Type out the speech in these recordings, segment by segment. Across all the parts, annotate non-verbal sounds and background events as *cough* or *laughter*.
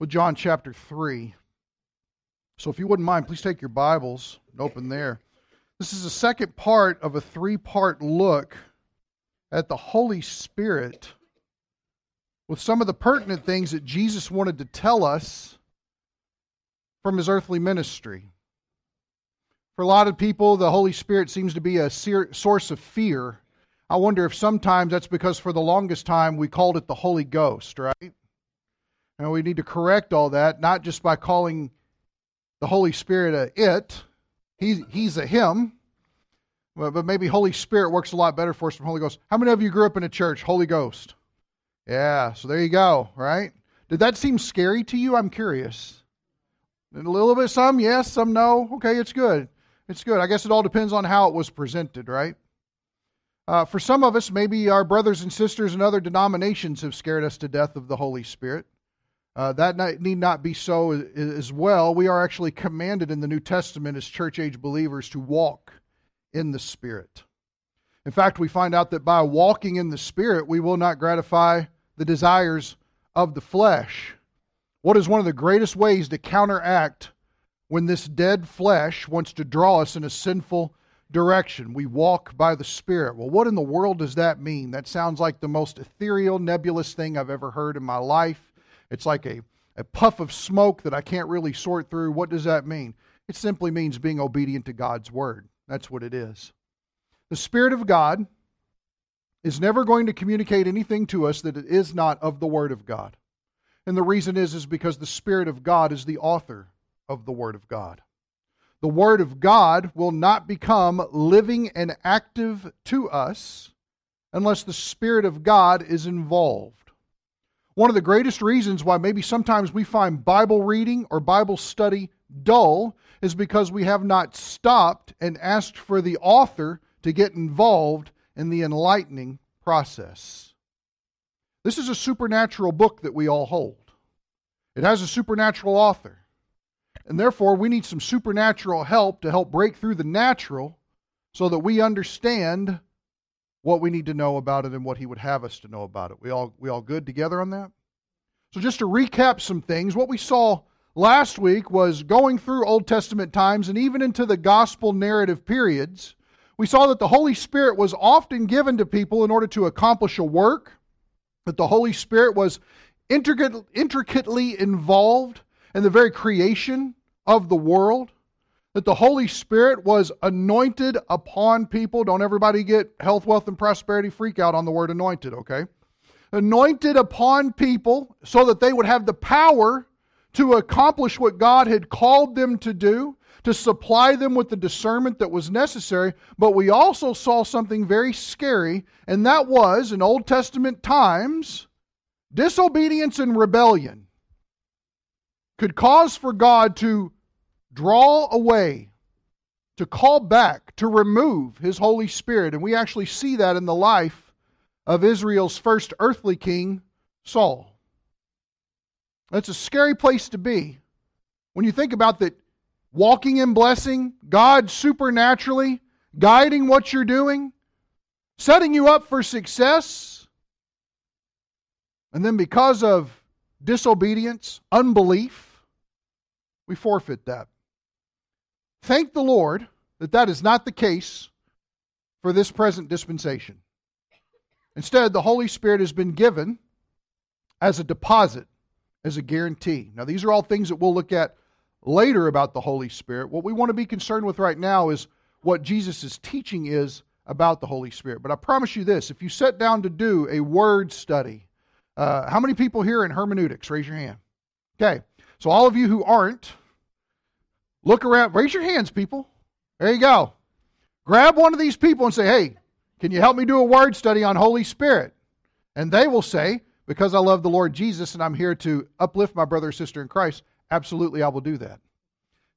with John chapter 3. So if you wouldn't mind, please take your Bibles and open there. This is the second part of a three part look at the Holy Spirit with some of the pertinent things that Jesus wanted to tell us from his earthly ministry. For a lot of people, the Holy Spirit seems to be a source of fear. I wonder if sometimes that's because for the longest time we called it the Holy Ghost, right? And we need to correct all that, not just by calling the Holy Spirit a it, he's, he's a him, but, but maybe Holy Spirit works a lot better for us from Holy Ghost. How many of you grew up in a church, Holy Ghost? Yeah, so there you go, right? Did that seem scary to you? I'm curious. A little bit, some yes, some no. Okay, it's good. It's good. I guess it all depends on how it was presented, right? Uh, for some of us, maybe our brothers and sisters in other denominations have scared us to death of the Holy Spirit. Uh, that need not be so as well. We are actually commanded in the New Testament as church age believers to walk in the Spirit. In fact, we find out that by walking in the Spirit, we will not gratify the desires of the flesh. What is one of the greatest ways to counteract when this dead flesh wants to draw us in a sinful direction? We walk by the Spirit. Well, what in the world does that mean? That sounds like the most ethereal, nebulous thing I've ever heard in my life. It's like a, a puff of smoke that I can't really sort through. What does that mean? It simply means being obedient to God's Word. That's what it is. The Spirit of God is never going to communicate anything to us that is not of the Word of God. And the reason is, is because the Spirit of God is the author of the Word of God. The Word of God will not become living and active to us unless the Spirit of God is involved. One of the greatest reasons why maybe sometimes we find Bible reading or Bible study dull is because we have not stopped and asked for the author to get involved in the enlightening process. This is a supernatural book that we all hold. It has a supernatural author. And therefore, we need some supernatural help to help break through the natural so that we understand what we need to know about it and what he would have us to know about it. We all we all good together on that? So just to recap some things, what we saw last week was going through Old Testament times and even into the gospel narrative periods. We saw that the Holy Spirit was often given to people in order to accomplish a work, that the Holy Spirit was intricate, intricately involved in the very creation of the world, that the Holy Spirit was anointed upon people. Don't everybody get health, wealth, and prosperity freak out on the word anointed, okay? Anointed upon people so that they would have the power to accomplish what God had called them to do, to supply them with the discernment that was necessary. But we also saw something very scary, and that was in Old Testament times, disobedience and rebellion could cause for God to draw away, to call back, to remove His Holy Spirit. And we actually see that in the life of Israel's first earthly king, Saul. That's a scary place to be when you think about that walking in blessing, God supernaturally guiding what you're doing, setting you up for success. And then because of disobedience, unbelief, we forfeit that. Thank the Lord that that is not the case for this present dispensation. Instead, the Holy Spirit has been given as a deposit as a guarantee. Now, these are all things that we'll look at later about the Holy Spirit. What we want to be concerned with right now is what Jesus' teaching is about the Holy Spirit. But I promise you this if you sit down to do a word study, uh, how many people here in hermeneutics? Raise your hand. Okay, so all of you who aren't, look around, raise your hands, people. There you go. Grab one of these people and say, hey, can you help me do a word study on Holy Spirit? And they will say, because I love the Lord Jesus and I'm here to uplift my brother or sister in Christ, absolutely I will do that.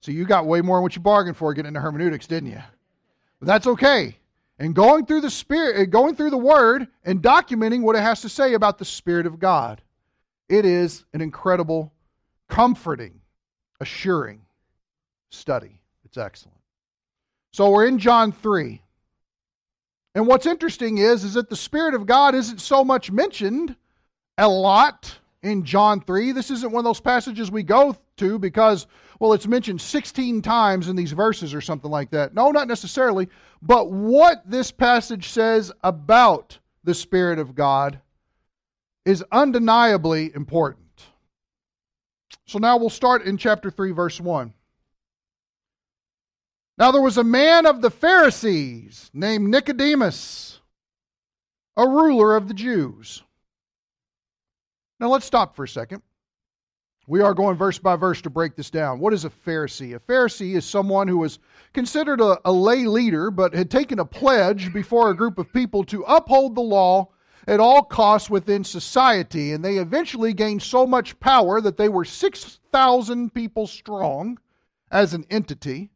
So you got way more than what you bargained for getting into hermeneutics, didn't you? But that's okay. And going through the spirit, uh, going through the word and documenting what it has to say about the Spirit of God. It is an incredible, comforting, assuring study. It's excellent. So we're in John 3. And what's interesting is, is that the Spirit of God isn't so much mentioned a lot in John 3. This isn't one of those passages we go to because, well, it's mentioned 16 times in these verses or something like that. No, not necessarily. But what this passage says about the Spirit of God is undeniably important. So now we'll start in chapter 3, verse 1. Now there was a man of the Pharisees named Nicodemus, a ruler of the Jews. Now let's stop for a second. We are going verse by verse to break this down. What is a Pharisee? A Pharisee is someone who was considered a, a, lay leader but had taken a pledge before a group of people to uphold the law at all costs within society. And they eventually gained so much power that they were 6,000 people strong as an entity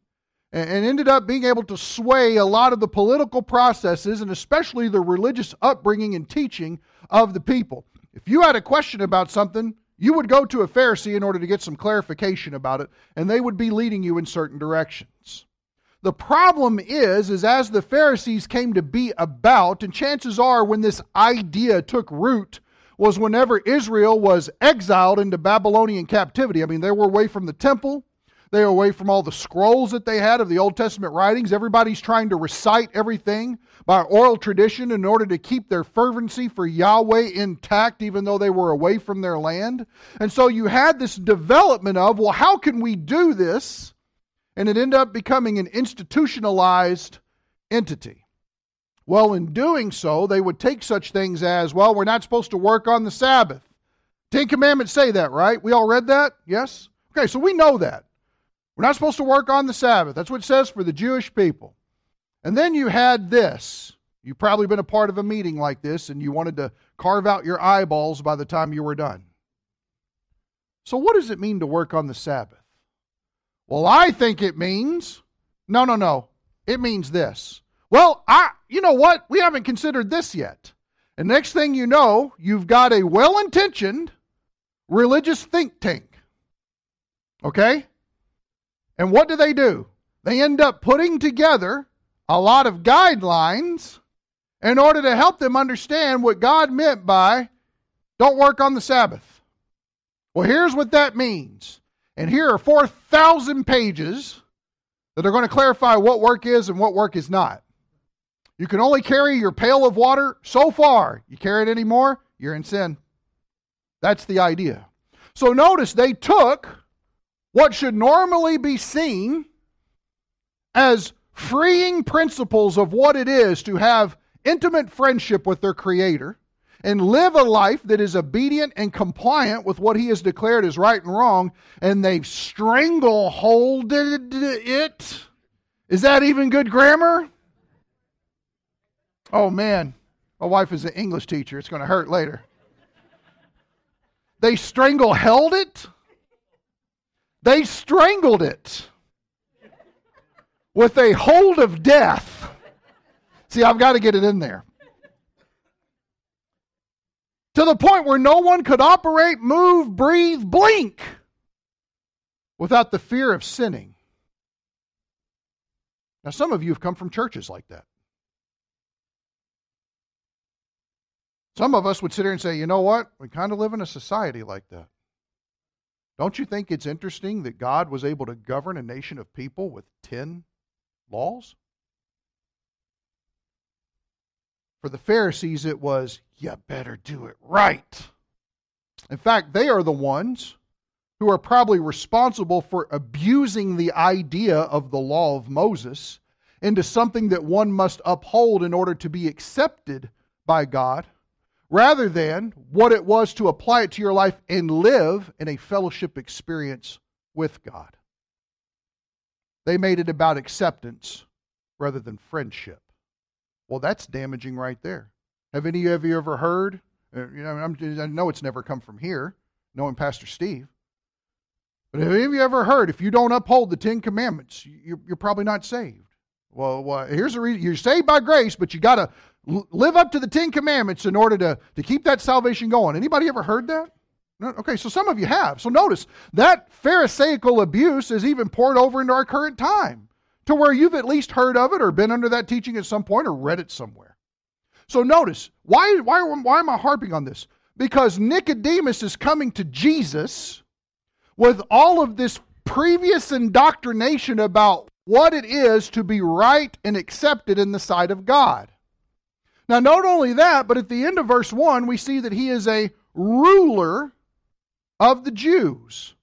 and ended up being able to sway a lot of the political processes and especially the religious upbringing and teaching of the people. If you had a question about something, you would go to a Pharisee in order to get some clarification about it, and they would be leading you in certain directions. The problem is, is as the Pharisees came to be about, and chances are when this idea took root was whenever Israel was exiled into Babylonian captivity. I mean, they were away from the temple, they were away from all the scrolls that they had of the Old Testament writings. Everybody's trying to recite everything by oral tradition in order to keep their fervency for Yahweh intact, even though they were away from their land. And so you had this development of, well, how can we do this? and it ended up becoming an institutionalized entity. Well, in doing so, they would take such things as, well, we're not supposed to work on the Sabbath. Ten Commandments say that, right? We all read that? Yes? Okay, so we know that. We're not supposed to work on the Sabbath. That's what it says for the Jewish people. And then you had this. You've probably been a part of a meeting like this and you wanted to carve out your eyeballs by the time you were done. So, what does it mean to work on the Sabbath? Well, I think it means. No, no, no. It means this. Well, I you know what? We haven't considered this yet. And next thing you know, you've got a well-intentioned religious think tank. Okay? And what do they do? They end up putting together a lot of guidelines in order to help them understand what God meant by don't work on the Sabbath. Well, here's what that means and here are 4,000 pages that are going to clarify what work is and what work is not. You can only carry your pail of water so far. You carry it anymore, you're in sin. That's the idea. So notice they took what should normally be seen as freeing principles of what it is to have intimate friendship with their Creator and live a life that is obedient and compliant with what he has declared as right and wrong, and they've strangleholded it. Is that even good grammar? Oh man, my wife is an English teacher. It's going to hurt later. They strangle held it. They strangled it with a hold of death. See, I've got to get it in there to the point where no one could operate, move, breathe, blink without the fear of sinning. Now, some of you have come from churches like that. Some of us would sit here and say, you know what? We kind of live in a society like that. Don't you think it's interesting that God was able to govern a nation of people with 10 laws? For the Pharisees, it was, you better do it right. In fact, they are the ones who are probably responsible for abusing the idea of the law of Moses into something that one must uphold in order to be accepted by God, rather than what it was to apply it to your life and live in a fellowship experience with God. They made it about acceptance rather than friendship. Well, that's damaging right there. Have any of you ever heard? Uh, you know, I'm, i know it's never come from here, knowing Pastor Steve. But have any of you ever heard if you don't uphold the Ten Commandments, you're, you're probably not saved? Well, well, here's the reason: you're saved by grace, but you got to live up to the Ten Commandments in order to to keep that salvation going. Anybody ever heard that? Okay, so some of you have. So notice that Pharisaical abuse is even poured over into our current time, to where you've at least heard of it or been under that teaching at some point or read it somewhere. So notice, why, why, why am I harping on this? because Nicodemus is coming to Jesus with all of this previous indoctrination about what it is to be right and accepted in the sight of God. Now, not only that, but at the end of verse 1, we see that he is a ruler of the Jews.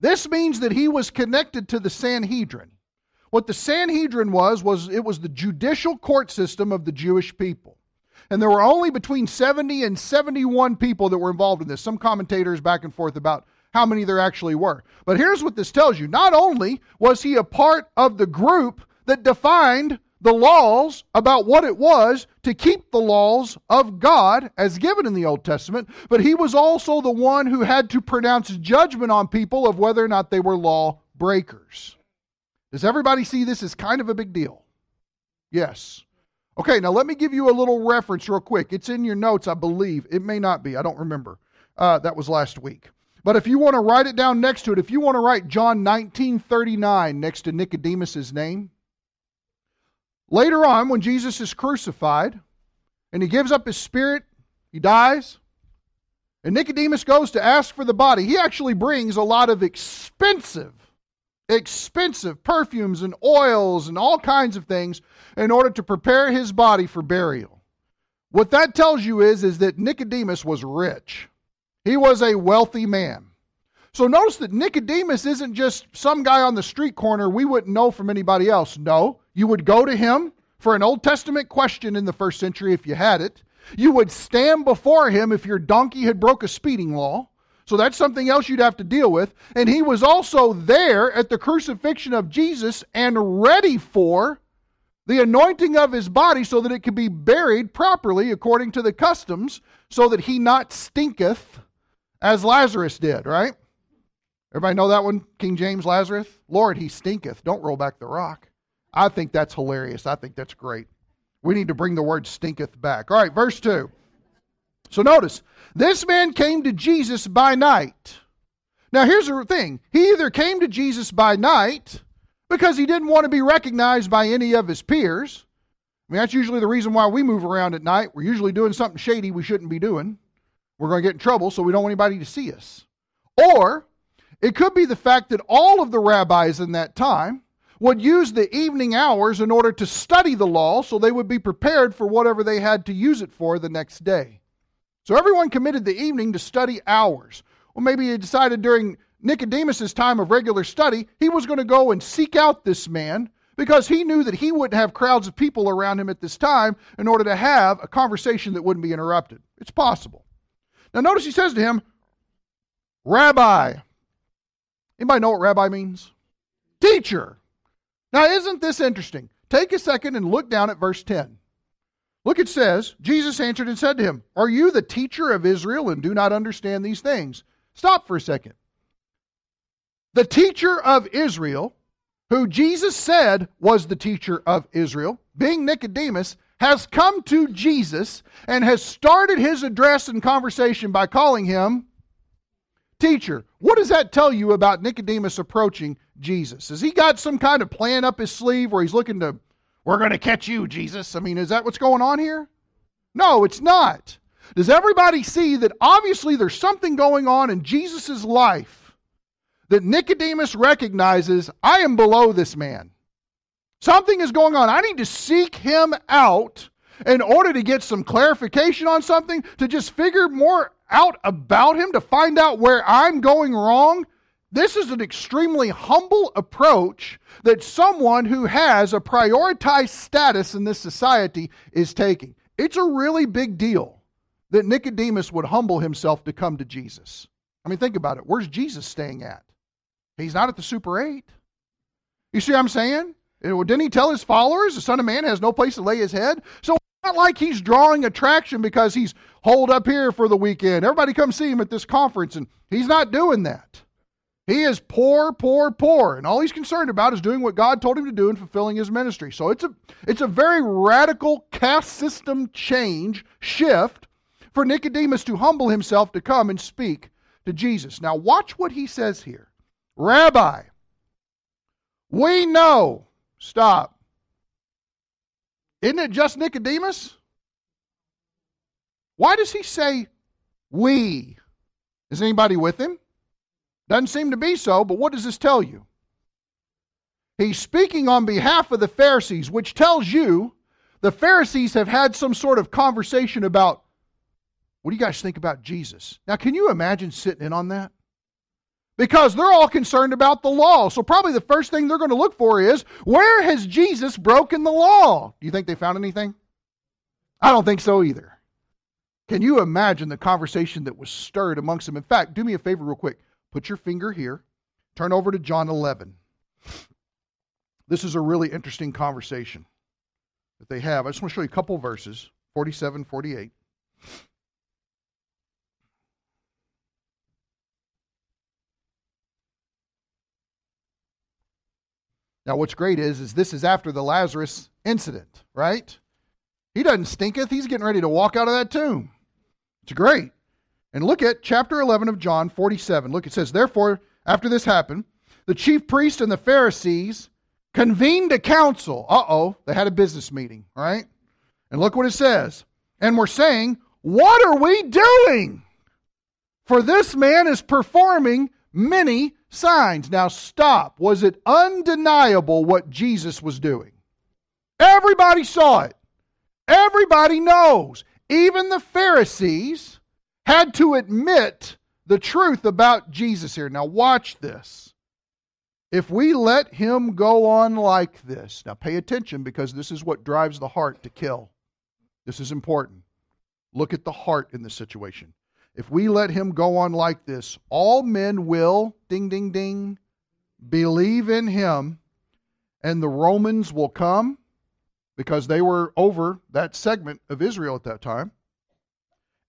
This means that he was connected to the Sanhedrin. What the Sanhedrin was, was it was the judicial court system of the Jewish people. And there were only between 70 and 71 people that were involved in this. Some commentators back and forth about how many there actually were. But here's what this tells you. Not only was he a part of the group that defined the laws about what it was to keep the laws of God as given in the Old Testament, but he was also the one who had to pronounce judgment on people of whether or not they were law breakers. Does everybody see this as kind of a big deal? Yes. Okay, now let me give you a little reference real quick. It's in your notes, I believe. It may not be. I don't remember. Uh, that was last week. But if you want to write it down next to it, if you want to write John 1939 next to Nicodemus's name, Later on, when Jesus is crucified and he gives up his spirit, he dies, and Nicodemus goes to ask for the body, he actually brings a lot of expensive, expensive perfumes and oils and all kinds of things in order to prepare his body for burial. What that tells you is, is that Nicodemus was rich. He was a wealthy man. So notice that Nicodemus isn't just some guy on the street corner we wouldn't know from anybody else. No, you would go to him for an Old Testament question in the first century if you had it. You would stand before him if your donkey had broke a speeding law. So that's something else you'd have to deal with. And he was also there at the crucifixion of Jesus and ready for the anointing of his body so that it could be buried properly according to the customs, so that he not stinketh as Lazarus did, right? Everybody know that one? King James Lazarus? Lord, he stinketh. Don't roll back the rock. I think that's hilarious. I think that's great. We need to bring the word stinketh back. All right, verse 2. So notice, this man came to Jesus by night. Now here's the thing he either came to Jesus by night because he didn't want to be recognized by any of his peers. I mean, that's usually the reason why we move around at night. We're usually doing something shady we shouldn't be doing. We're going to get in trouble, so we don't want anybody to see us. Or it could be the fact that all of the rabbis in that time would use the evening hours in order to study the law so they would be prepared for whatever they had to use it for the next day. So everyone committed the evening to study hours. Well, maybe he decided during Nicodemus's time of regular study, he was going to go and seek out this man because he knew that he wouldn't have crowds of people around him at this time in order to have a conversation that wouldn't be interrupted. It's possible. Now, notice he says to him, Rabbi, Anybody know what rabbi means? Teacher. Now, isn't this interesting? Take a second and look down at verse 10. Look, it says, Jesus answered and said to him, Are you the teacher of Israel and do not understand these things? Stop for a second. The teacher of Israel, who Jesus said was the teacher of Israel, being Nicodemus, has come to Jesus and has started his address and conversation by calling him Teacher, what does that tell you about Nicodemus approaching Jesus? Has he got some kind of plan up his sleeve where he's looking to, we're going to catch you, Jesus? I mean, is that what's going on here? No, it's not. Does everybody see that obviously there's something going on in Jesus' life that Nicodemus recognizes I am below this man? Something is going on. I need to seek him out in order to get some clarification on something, to just figure more out about him to find out where I'm going wrong. This is an extremely humble approach that someone who has a prioritized status in this society is taking. It's a really big deal that Nicodemus would humble himself to come to Jesus. I mean, think about it. Where's Jesus staying at? He's not at the Super 8. You see what I'm saying? Eh, didn't he tell his followers the Son of Man has no place to lay his head? So it's not like he's drawing attraction because he's holed up here for the weekend. Everybody come see him at this conference, and he's not doing that. He is poor, poor, poor, and all he's concerned about is doing what God told him to do and fulfilling his ministry. So it's a it's a very radical caste system change shift for Nicodemus to humble himself to come and speak to Jesus. Now watch what he says here. Rabbi, we know. Stop. Isn't it just Nicodemus? Why does he say we. Is anybody with him? Doesn't seem to be so, but what does this tell you? He's speaking on behalf of the Pharisees, which tells you the Pharisees have had some sort of conversation about what do you guys think about Jesus? Now, can you imagine sitting in on that? Because they're all concerned about the law. So, probably the first thing they're going to look for is where has Jesus broken the law? Do you think they found anything? I don't think so either. Can you imagine the conversation that was stirred amongst them? In fact, do me a favor, real quick. Put your finger here, turn over to John 11. This is a really interesting conversation that they have. I just want to show you a couple verses 47, 48. Now, what's great is, is this is after the Lazarus incident, right? He doesn't stinketh. He's getting ready to walk out of that tomb. It's great. And look at chapter 11 of John 47. Look, it says, Therefore, after this happened, the chief priest and the Pharisees convened a council. Uh oh, they had a business meeting, right? And look what it says. And we're saying, What are we doing? For this man is performing many signs. Now, stop. Was it undeniable what Jesus was doing? Everybody saw it. Everybody knows. Even the Pharisees had to admit the truth about Jesus here. Now, watch this. If we let him go on like this, now pay attention because this is what drives the heart to kill. This is important. Look at the heart in the situation. If we let him go on like this, all men will, ding, ding, ding, believe in him, and the Romans will come because they were over that segment of Israel at that time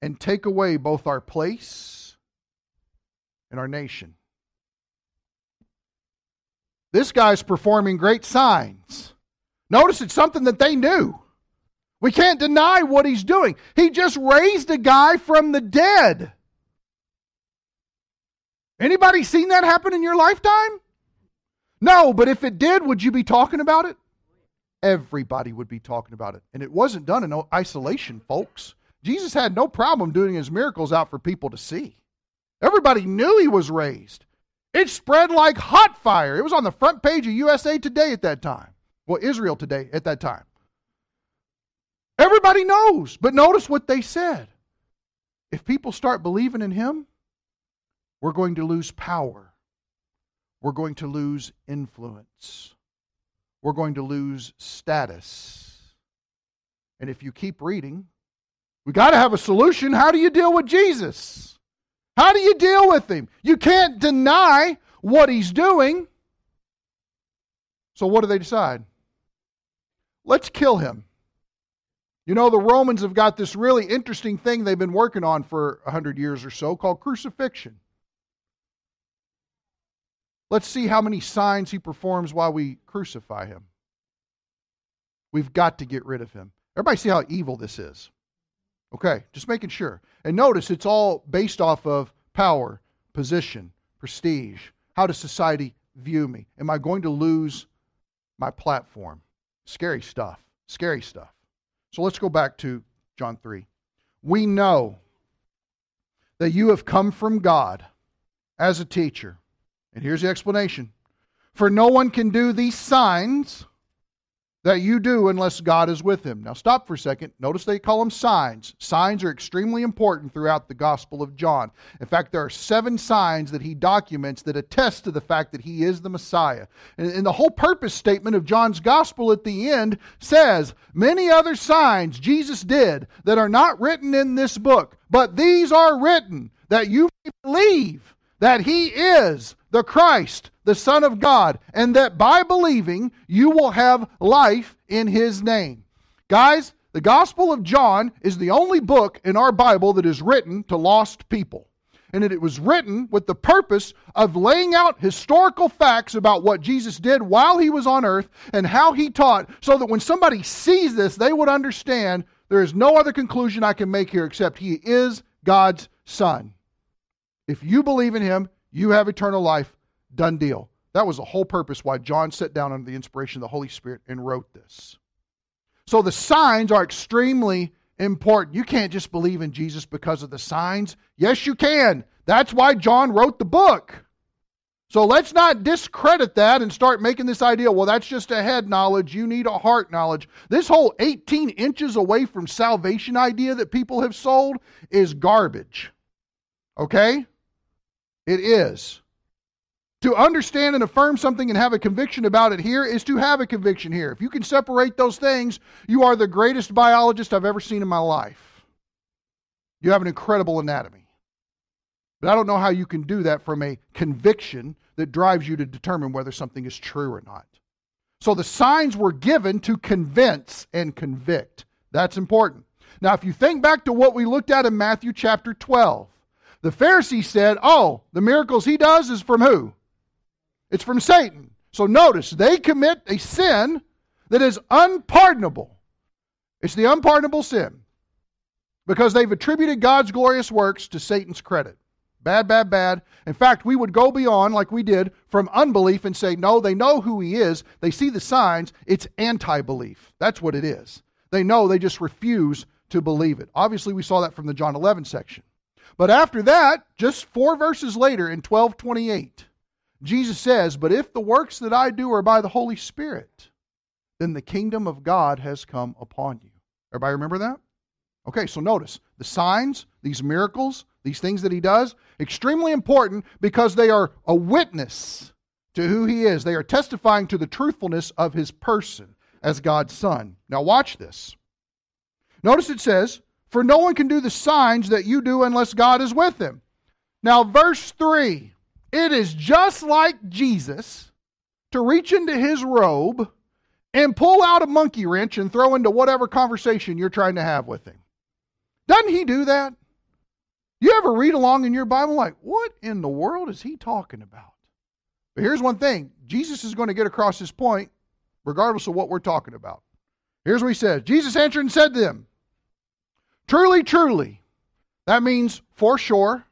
and take away both our place and our nation. This guy's performing great signs. Notice it's something that they knew. We can't deny what he's doing. He just raised a guy from the dead. Anybody seen that happen in your lifetime? No, but if it did, would you be talking about it? Everybody would be talking about it. And it wasn't done in isolation, folks. Jesus had no problem doing his miracles out for people to see. Everybody knew he was raised. It spread like hot fire. It was on the front page of USA Today at that time. Well, Israel Today at that time. Everybody knows. But notice what they said. If people start believing in him, we're going to lose power. We're going to lose influence. We're going to lose status. And if you keep reading, we got to have a solution. How do you deal with Jesus? How do you deal with him? You can't deny what he's doing. So what do they decide? Let's kill him. You know, the Romans have got this really interesting thing they've been working on for a 100 years or so called crucifixion. Let's see how many signs he performs while we crucify him. We've got to get rid of him. Everybody see how evil this is. Okay, just making sure. And notice it's all based off of power, position, prestige. How does society view me? Am I going to lose my platform? Scary stuff. Scary stuff. So let's go back to John 3. We know that you have come from God as a teacher. And here's the explanation For no one can do these signs that you do unless God is with him. Now, stop for a second. Notice they call them signs. Signs are extremely important throughout the Gospel of John. In fact, there are seven signs that he documents that attest to the fact that he is the Messiah. And, the whole purpose statement of John's Gospel at the end says, Many other signs Jesus did that are not written in this book, but these are written that you may believe that he is the Christ, the Son of God, and that by believing you will have life in his name. Guys, the Gospel of John is the only book in our Bible that is written to lost people. And it was written with the purpose of laying out historical facts about what Jesus did while he was on earth and how he taught, so that when somebody sees this, they would understand there is no other conclusion I can make here except he is God's Son. If you believe in him, you have eternal life. Done deal. That was the whole purpose why John sat down under the inspiration of the Holy Spirit and wrote this. So the signs are extremely important. You can't just believe in Jesus because of the signs. Yes, you can. That's why John wrote the book. So let's not discredit that and start making this idea, well, that's just a head knowledge. You need a heart knowledge. This whole 18 inches away from salvation idea that people have sold is garbage. Okay? It is. To understand and affirm something and have a conviction about it here is to have a conviction here. If you can separate those things, you are the greatest biologist I've ever seen in my life. You have an incredible anatomy. But I don't know how you can do that from a conviction that drives you to determine whether something is true or not. So the signs were given to convince and convict. That's important. Now, if you think back to what we looked at in Matthew chapter 12, the Pharisee said, Oh, the miracles he does is from who? It's from Satan. So notice, they commit a sin that is unpardonable. It's the unpardonable sin because they've attributed God's glorious works to Satan's credit. Bad, bad, bad. In fact, we would go beyond, like we did, from unbelief and say, no, they know who he is. They see the signs. It's anti belief. That's what it is. They know, they just refuse to believe it. Obviously, we saw that from the John 11 section. But after that, just four verses later in 1228, Jesus says, But if the works that I do are by the Holy Spirit, then the kingdom of God has come upon you. Everybody remember that? Okay, so notice the signs, these miracles, these things that he does, extremely important because they are a witness to who he is. They are testifying to the truthfulness of his person as God's son. Now, watch this. Notice it says, For no one can do the signs that you do unless God is with him. Now, verse 3 it is just like Jesus to reach into his robe and pull out a monkey wrench and throw into whatever conversation you're trying to have with him. Doesn't he do that? You ever read along in your Bible like, what in the world is he talking about? But here's one thing Jesus is going to get across his point regardless of what we're talking about. Here's what he says Jesus answered and said to them, Truly, truly. That means for sure,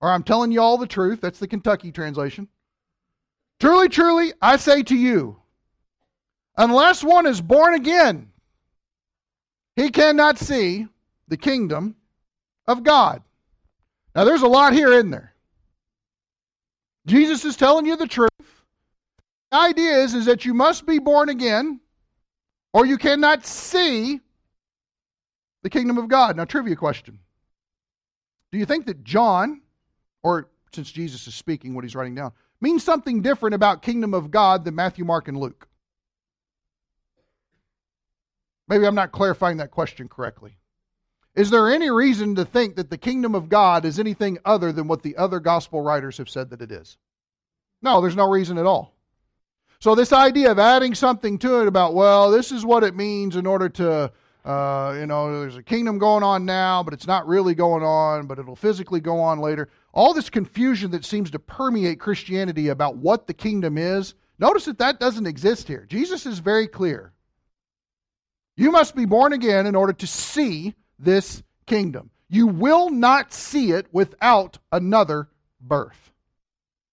or I'm telling you all the truth. That's the Kentucky translation. Truly, truly, I say to you, unless one is born again, he cannot see the kingdom of God. Now, there's a lot here, in there? Jesus is telling you the truth. The idea is, is that you must be born again, or you cannot see the kingdom of God. Now, trivia question Do you think that John, or since Jesus is speaking what he's writing down, means something different about kingdom of God than Matthew, Mark, and Luke? Maybe I'm not clarifying that question correctly. Is there any reason to think that the kingdom of God is anything other than what the other gospel writers have said that it is? No, there's no reason at all. So, this idea of adding something to it about, well, this is what it means in order to, uh, you know, there's a kingdom going on now, but it's not really going on, but it'll physically go on later. All this confusion that seems to permeate Christianity about what the kingdom is, notice that that doesn't exist here. Jesus is very clear. You must be born again in order to see this kingdom. You will not see it without another birth.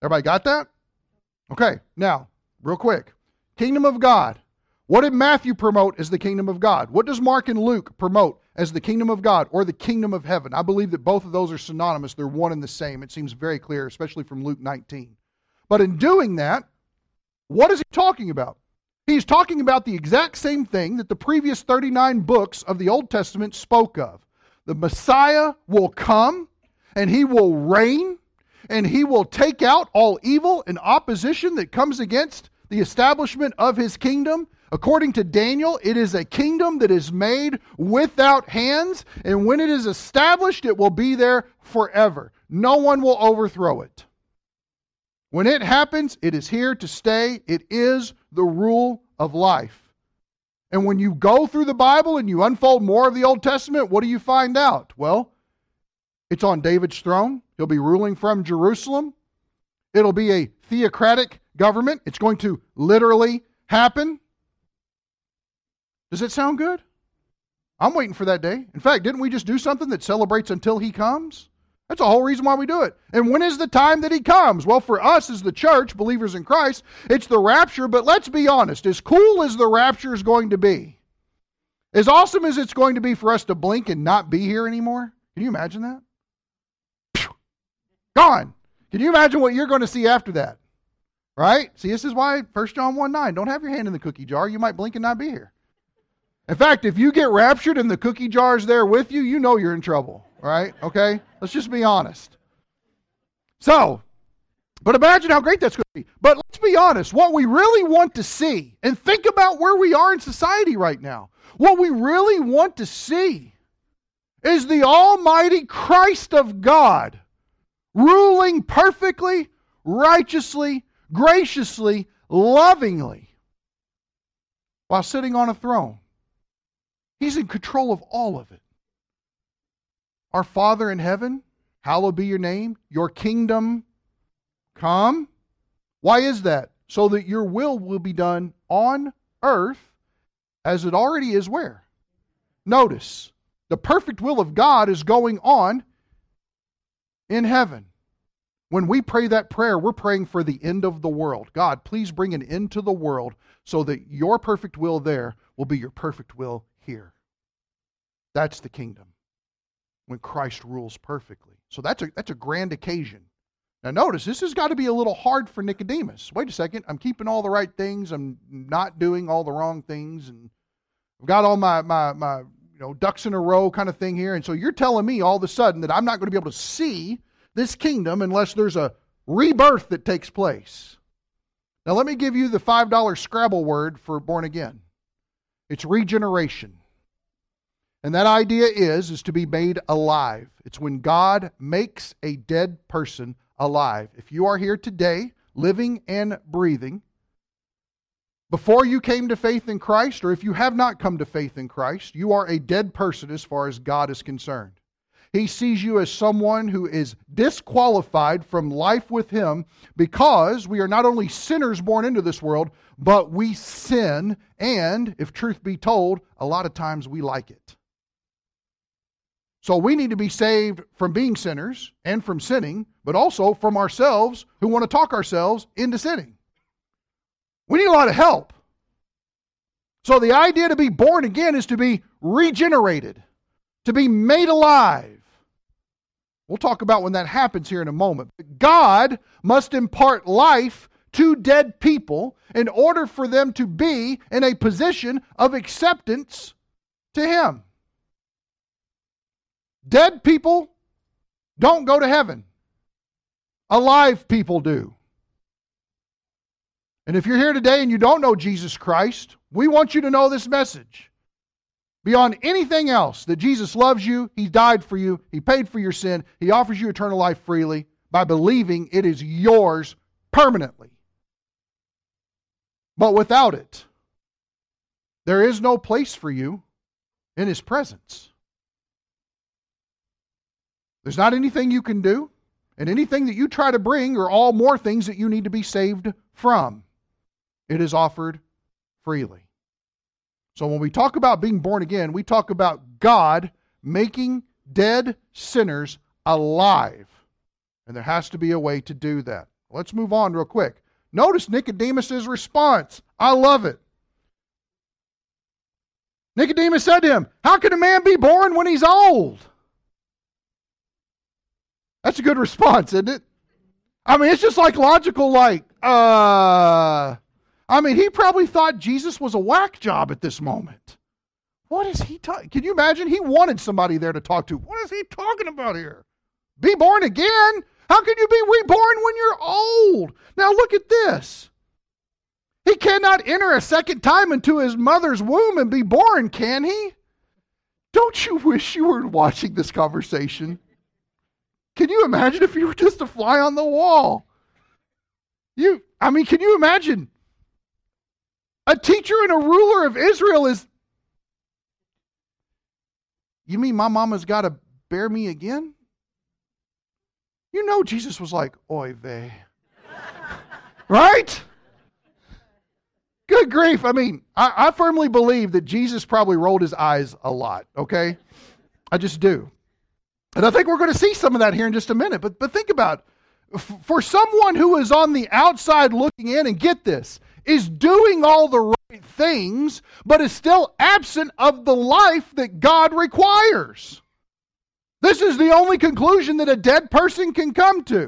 Everybody got that? Okay, now, real quick. Kingdom of God. What did Matthew promote as the kingdom of God? What does Mark and Luke promote as the kingdom of God or the kingdom of heaven? I believe that both of those are synonymous. They're one and the same. It seems very clear, especially from Luke 19. But in doing that, what is he talking about? He's talking about the exact same thing that the previous 39 books of the Old Testament spoke of. The Messiah will come and he will reign and he will take out all evil and opposition that comes against the establishment of his kingdom. According to Daniel, it is a kingdom that is made without hands, and when it is established, it will be there forever. No one will overthrow it. When it happens, it is here to stay. It is the rule of life. And when you go through the Bible and you unfold more of the Old Testament, what do you find out? Well, it's on David's throne. He'll be ruling from Jerusalem. It'll be a theocratic government. It's going to literally happen. Does it sound good? I'm waiting for that day. In fact, didn't we just do something that celebrates until he comes? That's the whole reason why we do it. And when is the time that he comes? Well, for us as the church, believers in Christ, it's the rapture, but let's be honest. As cool as the rapture is going to be, As awesome as it's going to be for us to blink and not be here anymore, can you imagine that? Gone. Can you imagine what you're going to see after that? Right? See, this is why 1 John 1 9, don't have your hand in the cookie jar. You might blink and not be here. In fact, if you get raptured and the cookie jar's there with you, you know you're in trouble. Right? Okay? Let's just be honest. So, but imagine how great that's going to be. But let's be honest, what we really want to see, and think about where we are in society right now. What we really want to see is the Almighty Christ of God ruling perfectly, righteously, graciously, lovingly, while sitting on a throne. He's in control of all of it. Our Father in heaven, hallowed be your name, your kingdom come. Why is that? So that your will will be done on earth as it already is where? Notice, the perfect will of God is going on in heaven. When we pray that prayer, we're praying for the end of the world. God, please bring an end to the world so that your perfect will there will be your perfect will here. That's the kingdom when Christ rules perfectly. So that's a, that's a grand occasion. Now, notice this has got to be a little hard for Nicodemus. Wait a second. I'm keeping all the right things. I'm not doing all the wrong things. And I've got all my, my, my you know, ducks in a row kind of thing here. And so you're telling me all of a sudden that I'm not going to be able to see this kingdom unless there's a rebirth that takes place. Now, let me give you the $5 Scrabble word for born again it's regeneration. And that idea is is to be made alive. It's when God makes a dead person alive. If you are here today, living and breathing, before you came to faith in Christ, or if you have not come to faith in Christ, you are a dead person as far as God is concerned. He sees you as someone who is disqualified from life with Him because we are not only sinners born into this world, but we sin, and if truth be told, a lot of times we like it. So we need to be saved from being sinners and from sinning, but also from ourselves who want to talk ourselves into sinning. We need a lot of help. So the idea to be born again is to be regenerated, to be made alive. We'll talk about when that happens here in a moment. God must impart life to dead people in order for them to be in a position of acceptance to Him. Dead people don't go to heaven, alive people do. And if you're here today and you don't know Jesus Christ, we want you to know this message. Beyond anything else, that Jesus loves you, He died for you, He paid for your sin, He offers you eternal life freely by believing it is yours permanently. But without it, there is no place for you in His presence. There's not anything you can do, and anything that you try to bring are all more things that you need to be saved from. It is offered freely. So when we talk about being born again, we talk about God making dead sinners alive. And there has to be a way to do that. Let's move on real quick. Notice Nicodemus' response. I love it. Nicodemus said to him, How can a man be born when he's old? That's a good *laughs* response, isn't it? I mean, it's just like logical, like, uh, I mean, he probably thought Jesus was a whack job at this moment. What is he talking? Can you imagine? He wanted somebody there to talk to. What is he talking about here? Be born again? How can you be reborn when you're old? Now look at this. He cannot enter a second time into his mother's womb and be born, can he? Don't you wish you were watching this conversation? Can you imagine if you were just a fly on the wall? You, I mean, can you imagine? A teacher and a ruler of Israel is. You mean my mama's got to bear me again? You know, Jesus was like, oy vey. *laughs* right? Good grief. I mean, I, I firmly believe that Jesus probably rolled his eyes a lot, okay? I just do. And I think we're going to see some of that here in just a minute. But, but think about it. For someone who is on the outside looking in, and get this, is doing all the right things, but is still absent of the life that God requires. This is the only conclusion that a dead person can come to.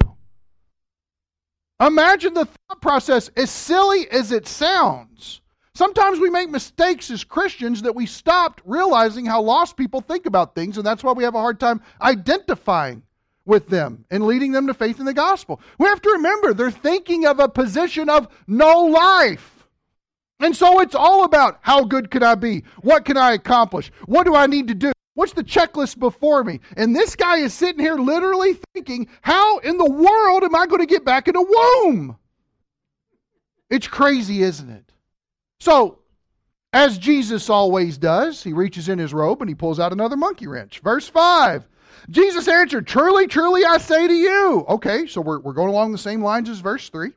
Imagine the thought process, as silly as it sounds. Sometimes we make mistakes as Christians that we stopped realizing how lost people think about things, and that's why we have a hard time identifying with them and leading them to faith in the gospel. We have to remember they're thinking of a position of no life. And so it's all about how good can I be? What can I accomplish? What do I need to do? What's the checklist before me? And this guy is sitting here literally thinking, how in the world am I going to get back in a womb? It's crazy, isn't it? So, as Jesus always does, he reaches in his robe and he pulls out another monkey wrench. Verse 5 Jesus answered, Truly, truly, I say to you. Okay, so we're, we're going along the same lines as verse 3.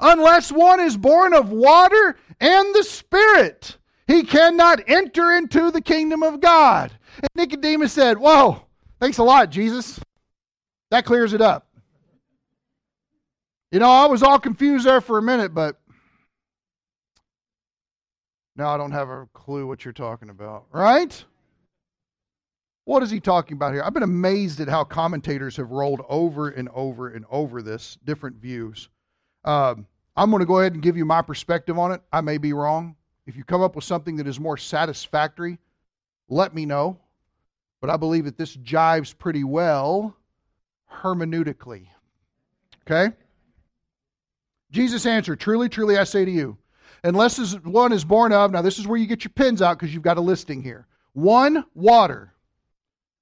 Unless one is born of water and the Spirit, he cannot enter into the kingdom of God. And Nicodemus said, Whoa, thanks a lot, Jesus. That clears it up. You know, I was all confused there for a minute, but now I don't have a clue what you're talking about, right? What is he talking about here? I've been amazed at how commentators have rolled over and over and over this, different views. Um, I'm going to go ahead and give you my perspective on it. I may be wrong. If you come up with something that is more satisfactory, let me know. But I believe that this jives pretty well hermeneutically. Okay? Jesus answered, Truly, truly, I say to you, unless one is born of, now this is where you get your pins out because you've got a listing here. One, water.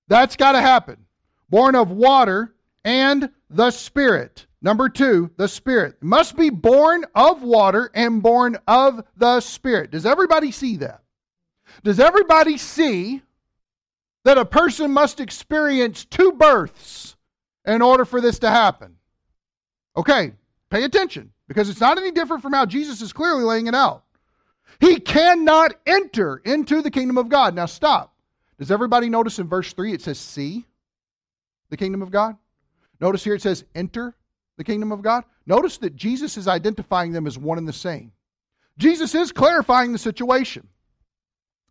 That's got to happen. Born of water and the Spirit. Number two, the Spirit. Must be born of water and born of the Spirit. Does everybody see that? Does everybody see that a person must experience two births in order for this to happen? Okay, pay attention because it's not any different from how Jesus is clearly laying it out. He cannot enter into the kingdom of God. Now, stop. Does everybody notice in verse 3 it says, See the kingdom of God? Notice here it says, Enter the kingdom of God. Notice that Jesus is identifying them as one and the same. Jesus is clarifying the situation.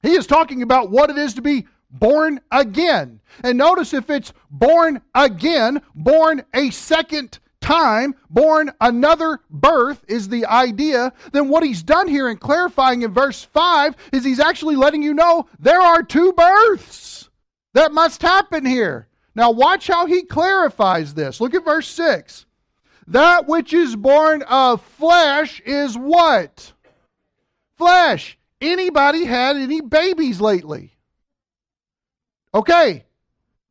He is talking about what it is to be born again. And notice if it's born again, born a second time, born another birth is the idea, then what he's done here in clarifying in verse 5 is he's actually letting you know there are two births that must happen here. Now, watch how he clarifies this. Look at verse 6. That which is born of flesh is what? Flesh. Anybody had any babies lately? Okay.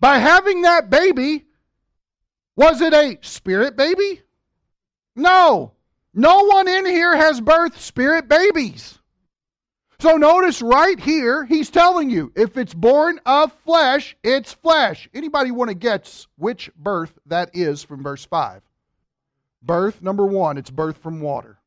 By having that baby, was it a spirit baby? No. No one in here has birthed spirit babies. So notice right here, he's telling you if it's born of flesh, it's flesh. Anybody want to guess which birth that is from verse 5? Birth, number one, it's birth from water.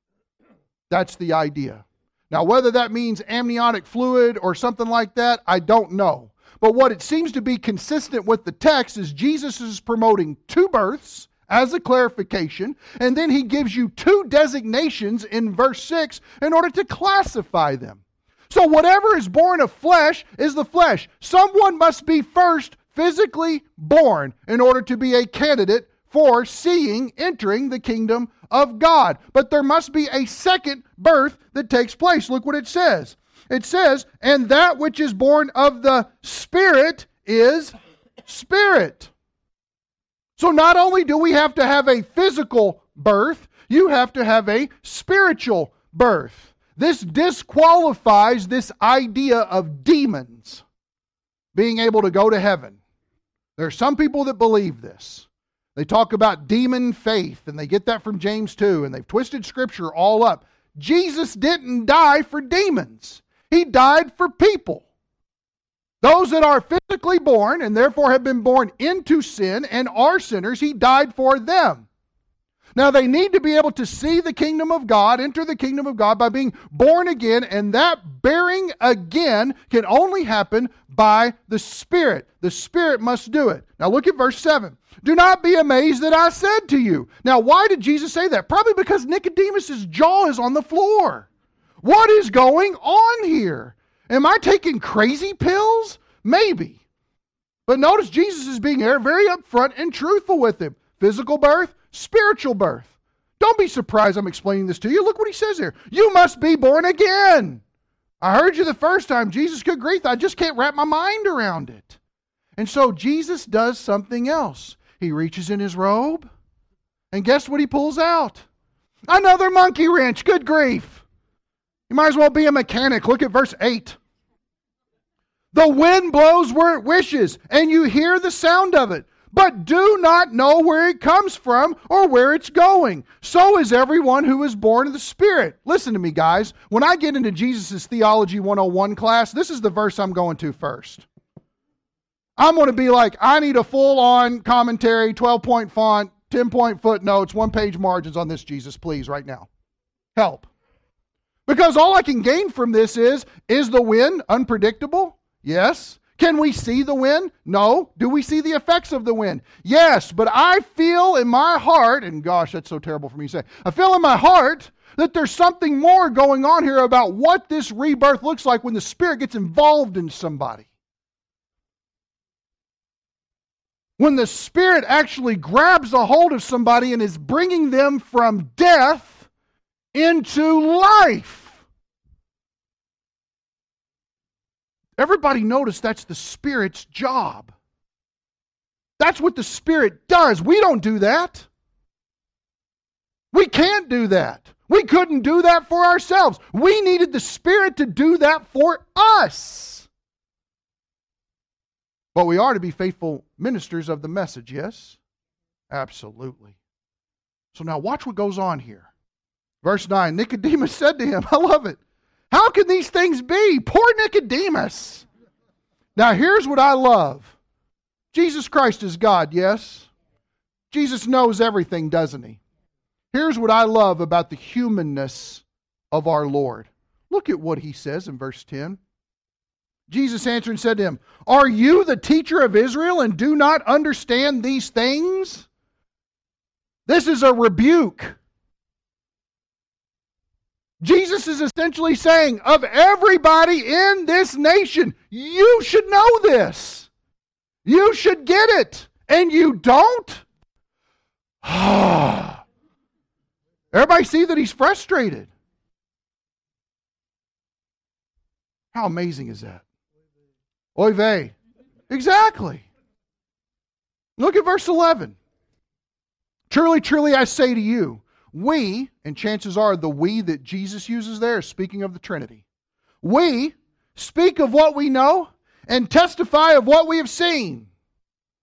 That's the idea. Now, whether that means amniotic fluid or something like that, I don't know. But what it seems to be consistent with the text is Jesus is promoting two births as a clarification, and then he gives you two designations in verse 6 in order to classify them. So, whatever is born of flesh is the flesh. Someone must be first physically born in order to be a candidate for seeing entering the kingdom of God. But there must be a second birth that takes place. Look what it says. It says, and that which is born of the Spirit is spirit. So not only do we have to have a physical birth, you have to have a spiritual birth. This disqualifies this idea of demons being able to go to heaven. There are some people that believe this. They talk about demon faith, and they get that from James 2, and they've twisted Scripture all up. Jesus didn't die for demons, He died for people. Those that are physically born and therefore have been born into sin and are sinners, He died for them. Now, they need to be able to see the kingdom of God, enter the kingdom of God by being born again, and that bearing again can only happen by the Spirit. The Spirit must do it. Now, look at verse 7. Do not be amazed that I said to you. Now, why did Jesus say that? Probably because Nicodemus's jaw is on the floor. What is going on here? Am I taking crazy pills? Maybe. But notice Jesus is being very upfront and truthful with him. Physical birth, spiritual birth. Don't be surprised I'm explaining this to you. Look what he says here. You must be born again. I heard you the first time. Jesus, good grief, I just can't wrap my mind around it. And so Jesus does something else. He reaches in his robe, and guess what he pulls out? Another monkey wrench. Good grief. You might as well be a mechanic. Look at verse 8. The wind blows where it wishes, and you hear the sound of it, but do not know where it comes from or where it's going. So is everyone who is born of the Spirit. Listen to me, guys. When I get into Jesus' Theology 101 class, this is the verse I'm going to first. I'm going to be like, I need a full on commentary, 12 point font, 10 point footnotes, one page margins on this, Jesus, please, right now. Help. Because all I can gain from this is is the wind unpredictable? Yes. Can we see the wind? No. Do we see the effects of the wind? Yes. But I feel in my heart, and gosh, that's so terrible for me to say, I feel in my heart that there's something more going on here about what this rebirth looks like when the Spirit gets involved in somebody. When the Spirit actually grabs a hold of somebody and is bringing them from death into life. Everybody notice that's the Spirit's job. That's what the Spirit does. We don't do that. We can't do that. We couldn't do that for ourselves. We needed the Spirit to do that for us. But we are to be faithful ministers of the message, yes? Absolutely. So now watch what goes on here. Verse 9 Nicodemus said to him, *laughs* I love it. How can these things be? Poor Nicodemus. Now, here's what I love Jesus Christ is God, yes? Jesus knows everything, doesn't he? Here's what I love about the humanness of our Lord. Look at what he says in verse 10. Jesus answered and said to him, Are you the teacher of Israel and do not understand these things? This is a rebuke. Jesus is essentially saying, of everybody in this nation, you should know this. You should get it. And you don't? *sighs* Everybody see that he's frustrated. How amazing is that? Oy vey. Exactly. Look at verse 11. Truly, truly, I say to you, we, and chances are the we that Jesus uses there is speaking of the Trinity. We speak of what we know and testify of what we have seen.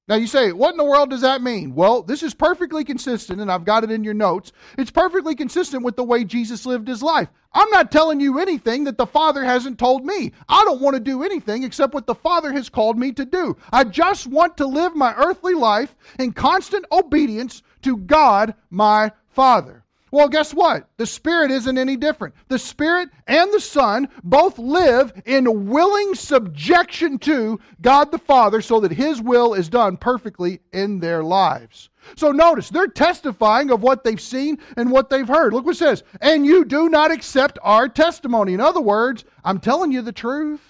Now you say, what in the world does that mean? Well, this is perfectly consistent, and I've got it in your notes. It's perfectly consistent with the way Jesus lived his life. I'm not telling you anything that the Father hasn't told me. I don't want to do anything except what the Father has called me to do. I just want to live my earthly life in constant obedience to God, my Father. Well, guess what? The Spirit isn't any different. The Spirit and the Son both live in willing subjection to God the Father so that His will is done perfectly in their lives. So notice, they're testifying of what they've seen and what they've heard. Look what it says. And you do not accept our testimony. In other words, I'm telling you the truth.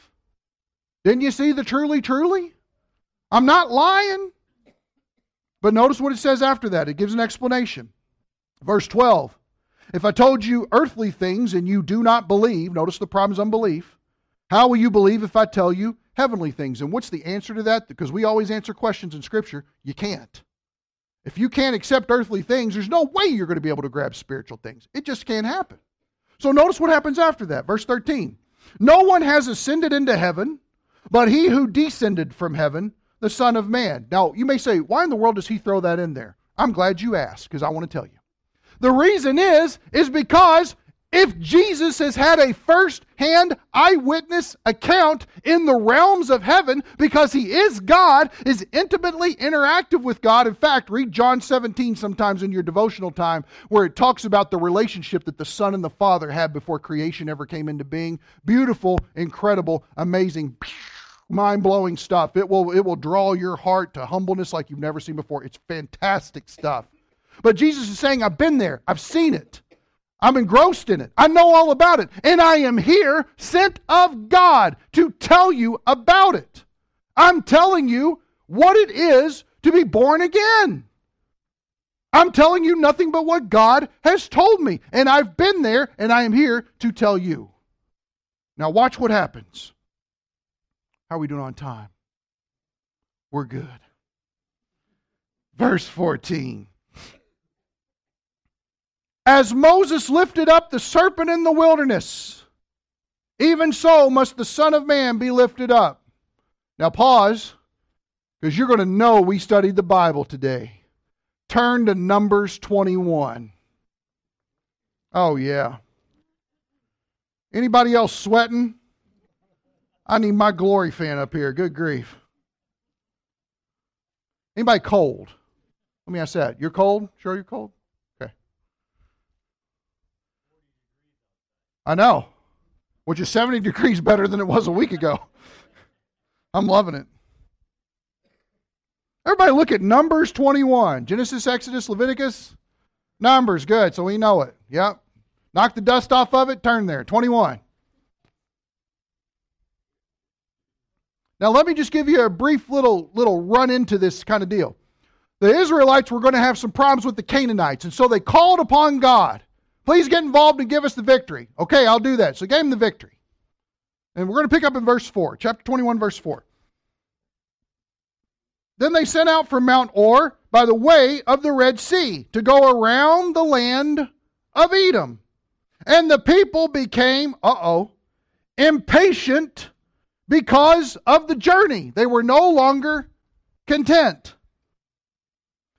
Didn't you see the truly, truly? I'm not lying. But notice what it says after that. It gives an explanation. Verse 12 If I told you earthly things and you do not believe, notice the problem is unbelief. How will you believe if I tell you heavenly things? And what's the answer to that? Because we always answer questions in Scripture. You can't. If you can't accept earthly things, there's no way you're going to be able to grab spiritual things. It just can't happen. So notice what happens after that. Verse 13 No one has ascended into heaven, but he who descended from heaven, the Son of Man. Now, you may say, why in the world does he throw that in there? I'm glad you asked because I want to tell you. The reason is, is because If Jesus has had a first hand eyewitness account in the realms of heaven because he is God, is intimately interactive with God. In fact, read John 17 sometimes in your devotional time where it talks about the relationship that the Son and the Father had before creation ever came into being. Beautiful, incredible, amazing, mind blowing stuff. It will, it will draw your heart to humbleness like you've never seen before. It's fantastic stuff. But Jesus is saying, I've been there, I've seen it. I'm engrossed in it. I know all about it. And I am here, sent of God, to tell you about it. I'm telling you what it is to be born again. I'm telling you nothing but what God has told me. And I've been there, and I am here to tell you. Now, watch what happens. How are we doing on time? We're good. Verse 14. As Moses lifted up the serpent in the wilderness, even so must the Son of Man be lifted up. Now, pause, because you're going to know we studied the Bible today. Turn to Numbers 21. Oh, yeah. Anybody else sweating? I need my glory fan up here. Good grief. Anybody cold? Let me ask that. You're cold? Sure you're cold? I know, which is 70 degrees better than it was a week ago. I'm loving it. Everybody look at Numbers 21. Genesis, Exodus, Leviticus. Numbers, good. So we know it. Yep. Knock the dust off of it, turn there. 21. Now let me just give you a brief little little run into this kind of deal. The Israelites were going to have some problems with the Canaanites, and so they called upon God. Please get involved and give us the victory. Okay, I'll do that. So gave him the victory. And we're going to pick up in verse 4, chapter 21, verse 4. Then they sent out from Mount Hor by the way of the Red Sea to go around the land of Edom. And the people became, uh oh, impatient because of the journey. They were no longer content.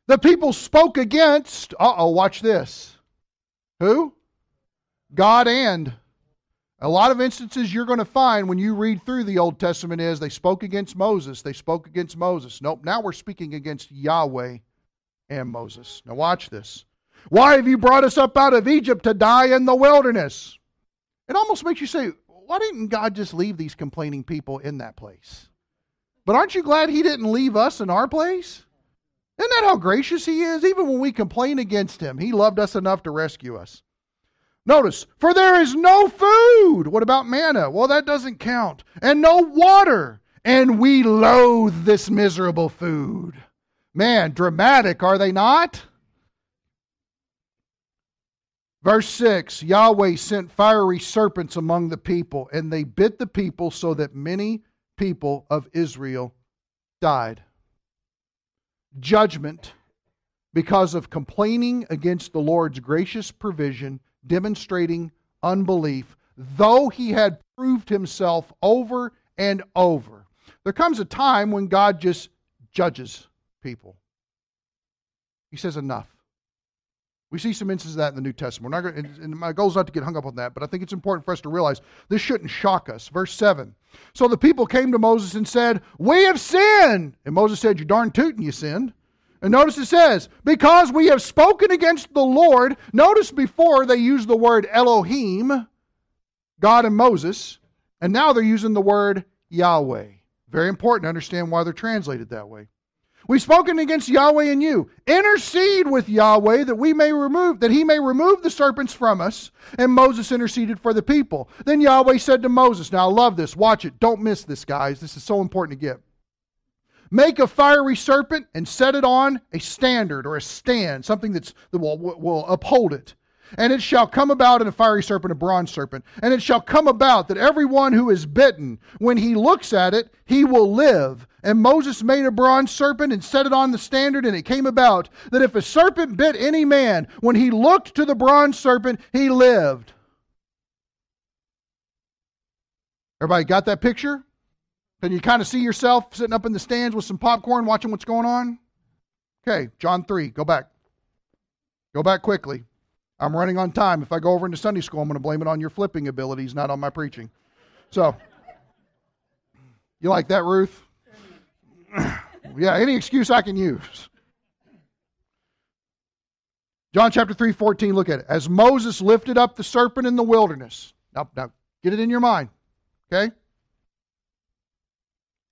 The people spoke against, uh oh, watch this who? God and. A lot of instances you're going to find when you read through the Old Testament is they spoke against Moses, they spoke against Moses. Nope, now we're speaking against Yahweh and Moses. Now watch this. Why have you brought us up out of Egypt to die in the wilderness? It almost makes you say, why didn't God just leave these complaining people in that place? But aren't you glad He didn't leave us in our place? Isn't that how gracious He is? Even when we complain against Him, He loved us enough to rescue us. Notice, for there is no food. What about manna? Well, that doesn't count. And no water. And we loathe this miserable food. Man, dramatic, are they not? Verse 6 Yahweh sent fiery serpents among the people, and they bit the people so that many people of Israel died judgment because of complaining against the Lord's gracious provision, demonstrating unbelief, though he had proved himself over and over. There comes a time when God just judges people. He says, enough. We see some instances of that in the New Testament. We're not going and my goal is not to get hung up on that, but I think it's important for us to realize this shouldn't shock us. Verse 7. So the people came to Moses and said, We have sinned. And Moses said, You darn tootin', you sinned. And notice it says, Because we have spoken against the Lord. Notice before they used the word Elohim, God and Moses, and now they're using the word Yahweh. Very important to understand why they're translated that way. We've spoken against Yahweh and you. Intercede with Yahweh that we may remove that he may remove the serpents from us. And Moses interceded for the people. Then Yahweh said to Moses, Now I love this. Watch it. Don't miss this, guys. This is so important to get. Make a fiery serpent and set it on a standard or a stand, something that's, that will, will uphold it. And it shall come about in a fiery serpent, a bronze serpent. And it shall come about that everyone who is bitten, when he looks at it, he will live. And Moses made a bronze serpent and set it on the standard. And it came about that if a serpent bit any man, when he looked to the bronze serpent, he lived. Everybody got that picture? Can you kind of see yourself sitting up in the stands with some popcorn watching what's going on? Okay, John 3, go back. Go back quickly. I'm running on time. If I go over into Sunday school, I'm going to blame it on your flipping abilities, not on my preaching. So, you like that, Ruth? *laughs* yeah, any excuse I can use. John chapter 3, 14, look at it. As Moses lifted up the serpent in the wilderness. Now, now get it in your mind. Okay?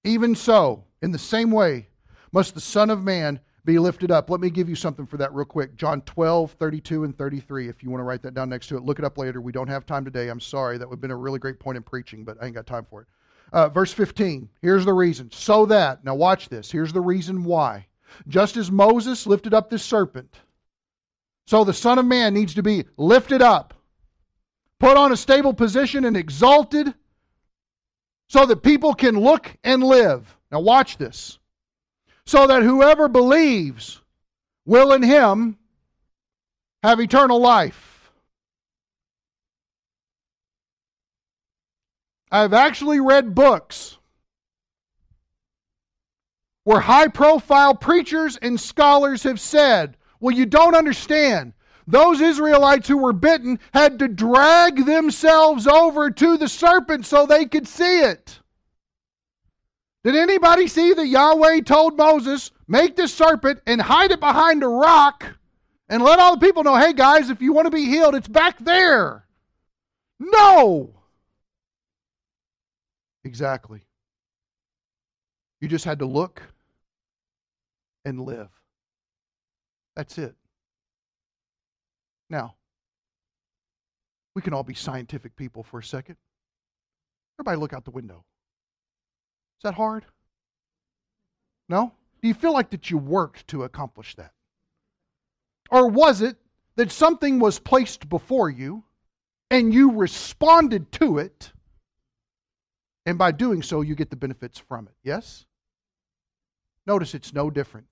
Even so, in the same way, must the Son of Man be lifted up. Let me give you something for that real quick. John 12, 32, and 33. If you want to write that down next to it, look it up later. We don't have time today. I'm sorry. That would have been a really great point in preaching, but I ain't got time for it. Uh, verse 15. Here's the reason. So that, now watch this. Here's the reason why. Just as Moses lifted up this serpent, so the Son of Man needs to be lifted up, put on a stable position, and exalted so that people can look and live. Now, watch this so that whoever believes will in him have eternal life. I've actually read books where high profile preachers and scholars have said, well, you don't understand. Those Israelites who were bitten had to drag themselves over to the serpent so they could see it. Did anybody see that Yahweh told Moses, make this serpent and hide it behind a rock and let all the people know, hey guys, if you want to be healed, it's back there? No! Exactly. You just had to look and live. That's it. Now, we can all be scientific people for a second. Everybody look out the window. Is that hard? No? Do you feel like that you worked to accomplish that? Or was it that something was placed before you and you responded to it, and by doing so, you get the benefits from it? Yes? Notice it's no different.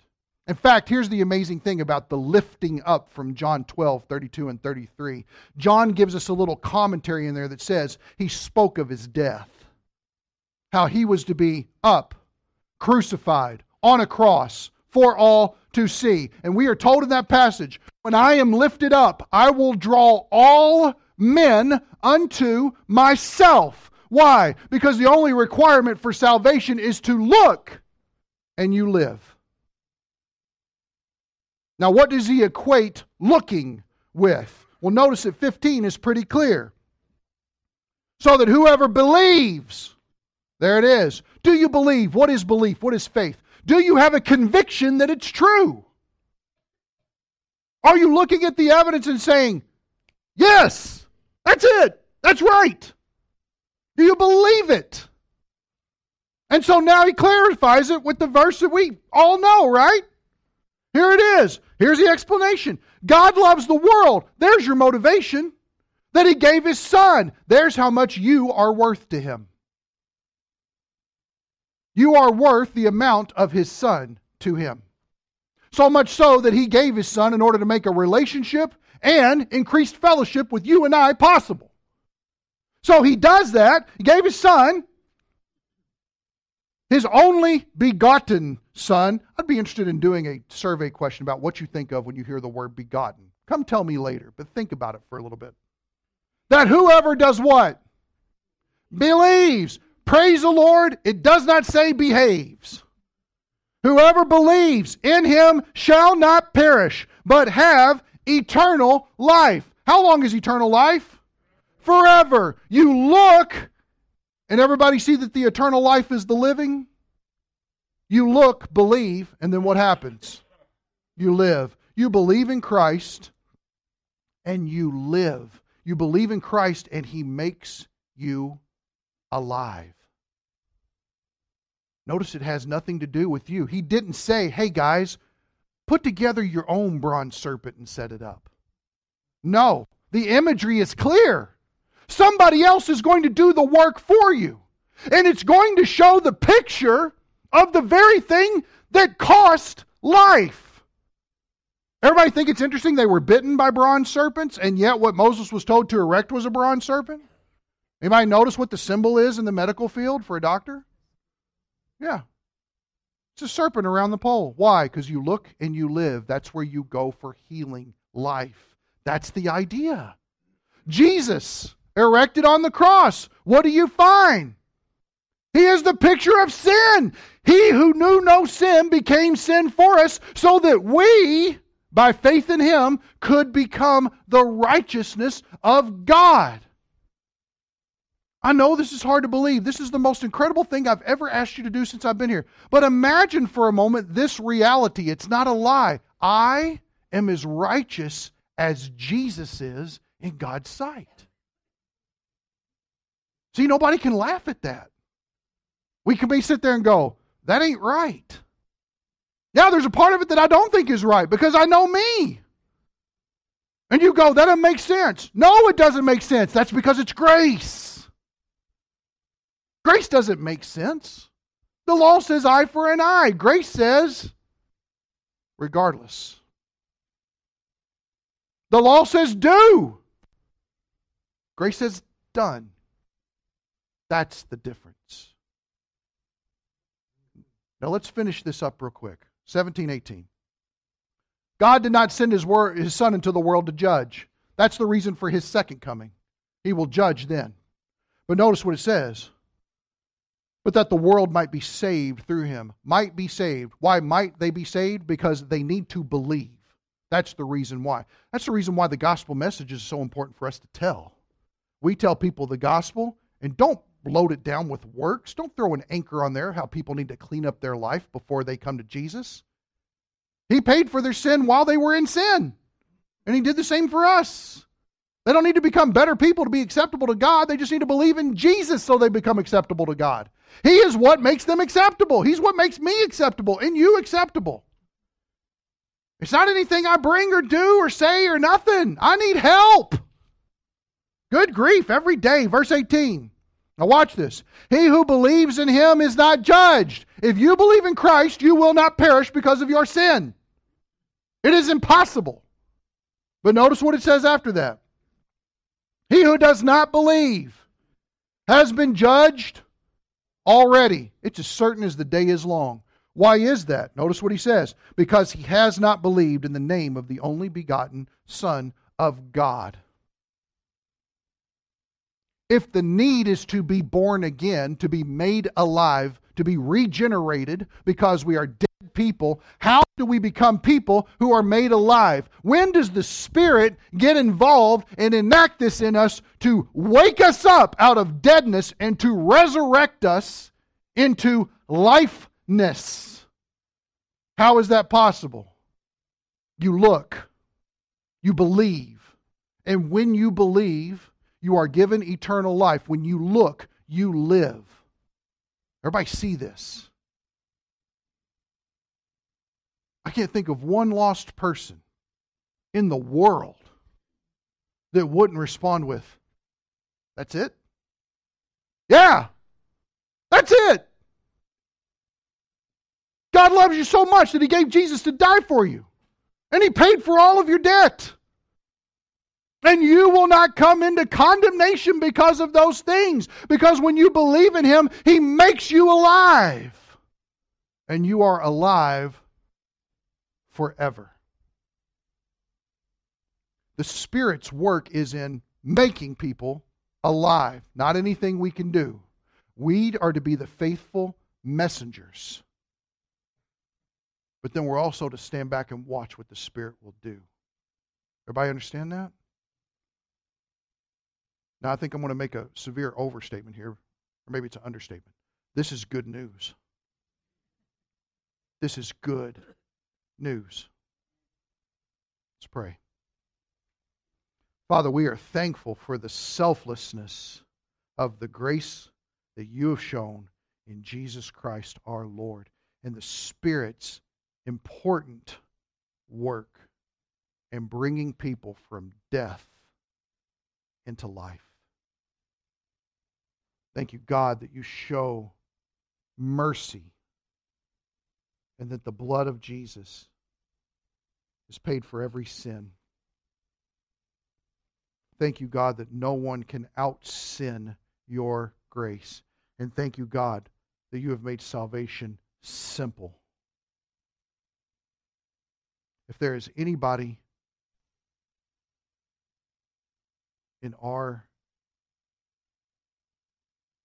In fact, here's the amazing thing about the lifting up from John 12, 32, and 33. John gives us a little commentary in there that says he spoke of his death how he was to be up, crucified on a cross for all to see. And we are told in that passage, when I am lifted up, I will draw all men unto myself. Why? Because the only requirement for salvation is to look and you live. Now, what does he equate looking with? Well, notice that 15 is pretty clear. So that whoever believes, there it is. Do you believe? What is belief? What is faith? Do you have a conviction that it's true? Are you looking at the evidence and saying, Yes, that's it, that's right? Do you believe it? And so now he clarifies it with the verse that we all know, right? Here it is. Here's the explanation God loves the world. There's your motivation. That he gave his son. There's how much you are worth to him. You are worth the amount of his son to him. So much so that he gave his son in order to make a relationship and increased fellowship with you and I possible. So he does that. He gave his son, his only begotten son. I'd be interested in doing a survey question about what you think of when you hear the word begotten. Come tell me later, but think about it for a little bit. That whoever does what? Believes. Praise the Lord, it does not say behaves. Whoever believes in him shall not perish, but have eternal life. How long is eternal life? Forever. You look, and everybody see that the eternal life is the living? You look, believe, and then what happens? You live. You believe in Christ, and you live. You believe in Christ, and he makes you alive. Notice it has nothing to do with you. He didn't say, hey guys, put together your own bronze serpent and set it up. No, the imagery is clear. Somebody else is going to do the work for you. And it's going to show the picture of the very thing that cost life. Everybody think it's interesting they were bitten by bronze serpents, and yet what Moses was told to erect was a bronze serpent? Anybody notice what the symbol is in the medical field for a doctor? Yeah. It's a serpent around the pole. Why? Because you look and you live. That's where you go for healing, life. That's the idea. Jesus, erected on the cross, what do you find? He is the picture of sin. He who knew no sin became sin for us so that we, by faith in him, could become the righteousness of God. I know this is hard to believe. This is the most incredible thing I've ever asked you to do since I've been here. But imagine for a moment this reality. It's not a lie. I am as righteous as Jesus is in God's sight. See, nobody can laugh at that. We can be sit there and go, that ain't right. Yeah, there's a part of it that I don't think is right because I know me. And you go, that doesn't make sense. No, it doesn't make sense. That's because it's grace. Grace doesn't make sense. The law says eye for an eye. Grace says, regardless. The law says do. Grace says done. That's the difference. Now let's finish this up real quick. 1718. God did not send his, word, his son into the world to judge. That's the reason for his second coming. He will judge then. But notice what it says. But that the world might be saved through him. Might be saved. Why might they be saved? Because they need to believe. That's the reason why. That's the reason why the gospel message is so important for us to tell. We tell people the gospel and don't load it down with works. Don't throw an anchor on there how people need to clean up their life before they come to Jesus. He paid for their sin while they were in sin. And he did the same for us. They don't need to become better people to be acceptable to God. They just need to believe in Jesus so they become acceptable to God. He is what makes them acceptable. He's what makes me acceptable and you acceptable. It's not anything I bring or do or say or nothing. I need help. Good grief, every day. Verse 18. Now, watch this. He who believes in him is not judged. If you believe in Christ, you will not perish because of your sin. It is impossible. But notice what it says after that. He who does not believe has been judged already. It's as certain as the day is long. Why is that? Notice what he says. Because he has not believed in the name of the only begotten Son of God if the need is to be born again, to be made alive, to be regenerated because we are dead people, how do we become people who are made alive? When does the Spirit get involved and enact this in us to wake us up out of deadness and to resurrect us into lifeness? How is that possible? You look, you believe, and when you believe, you are given eternal life. When you look, you live. Everybody see this. I can't think of one lost person in the world that wouldn't respond with, That's it? Yeah, that's it. God loves you so much that He gave Jesus to die for you, and He paid for all of your debt. And you will not come into condemnation because of those things. Because when you believe in Him, He makes you alive. And you are alive forever. The Spirit's work is in making people alive, not anything we can do. We are to be the faithful messengers. But then we're also to stand back and watch what the Spirit will do. Everybody understand that? Now, I think I'm going to make a severe overstatement here, or maybe it's an understatement. This is good news. This is good news. Let's pray. Father, we are thankful for the selflessness of the grace that you have shown in Jesus Christ our Lord and the Spirit's important work in bringing people from death into life. Thank you, God, that you show mercy and that the blood of Jesus is paid for every sin. Thank you, God, that no one can out sin your grace. And thank you, God, that you have made salvation simple. If there is anybody in our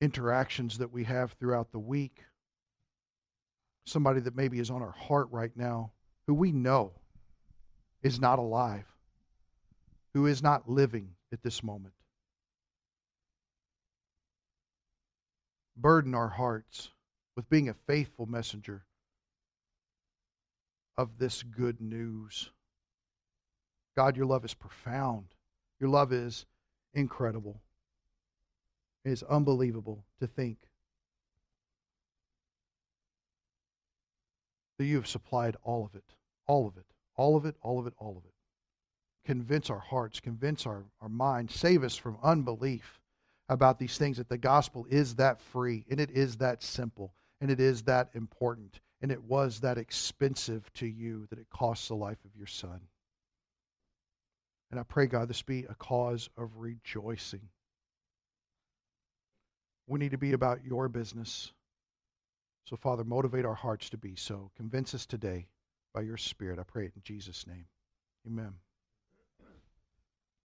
interactions that we have throughout the week. Somebody that maybe is on our heart right now, who we know is not alive, who is not living at this moment. Burden our hearts with being a faithful messenger of this good news. God, your love is profound. Your love is incredible. It is unbelievable to think that you have supplied all of it, all of it, all of it, all of it, all of it. Convince our hearts, convince our, our minds, save us from unbelief about these things that the gospel is that free and it is that simple and it is that important and it was that expensive to you that it costs the life of your son. And I pray, God, this be a cause of rejoicing. We need to be about your business. So, Father, motivate our hearts to be so. Convince us today by your Spirit. I pray it in Jesus' name. Amen.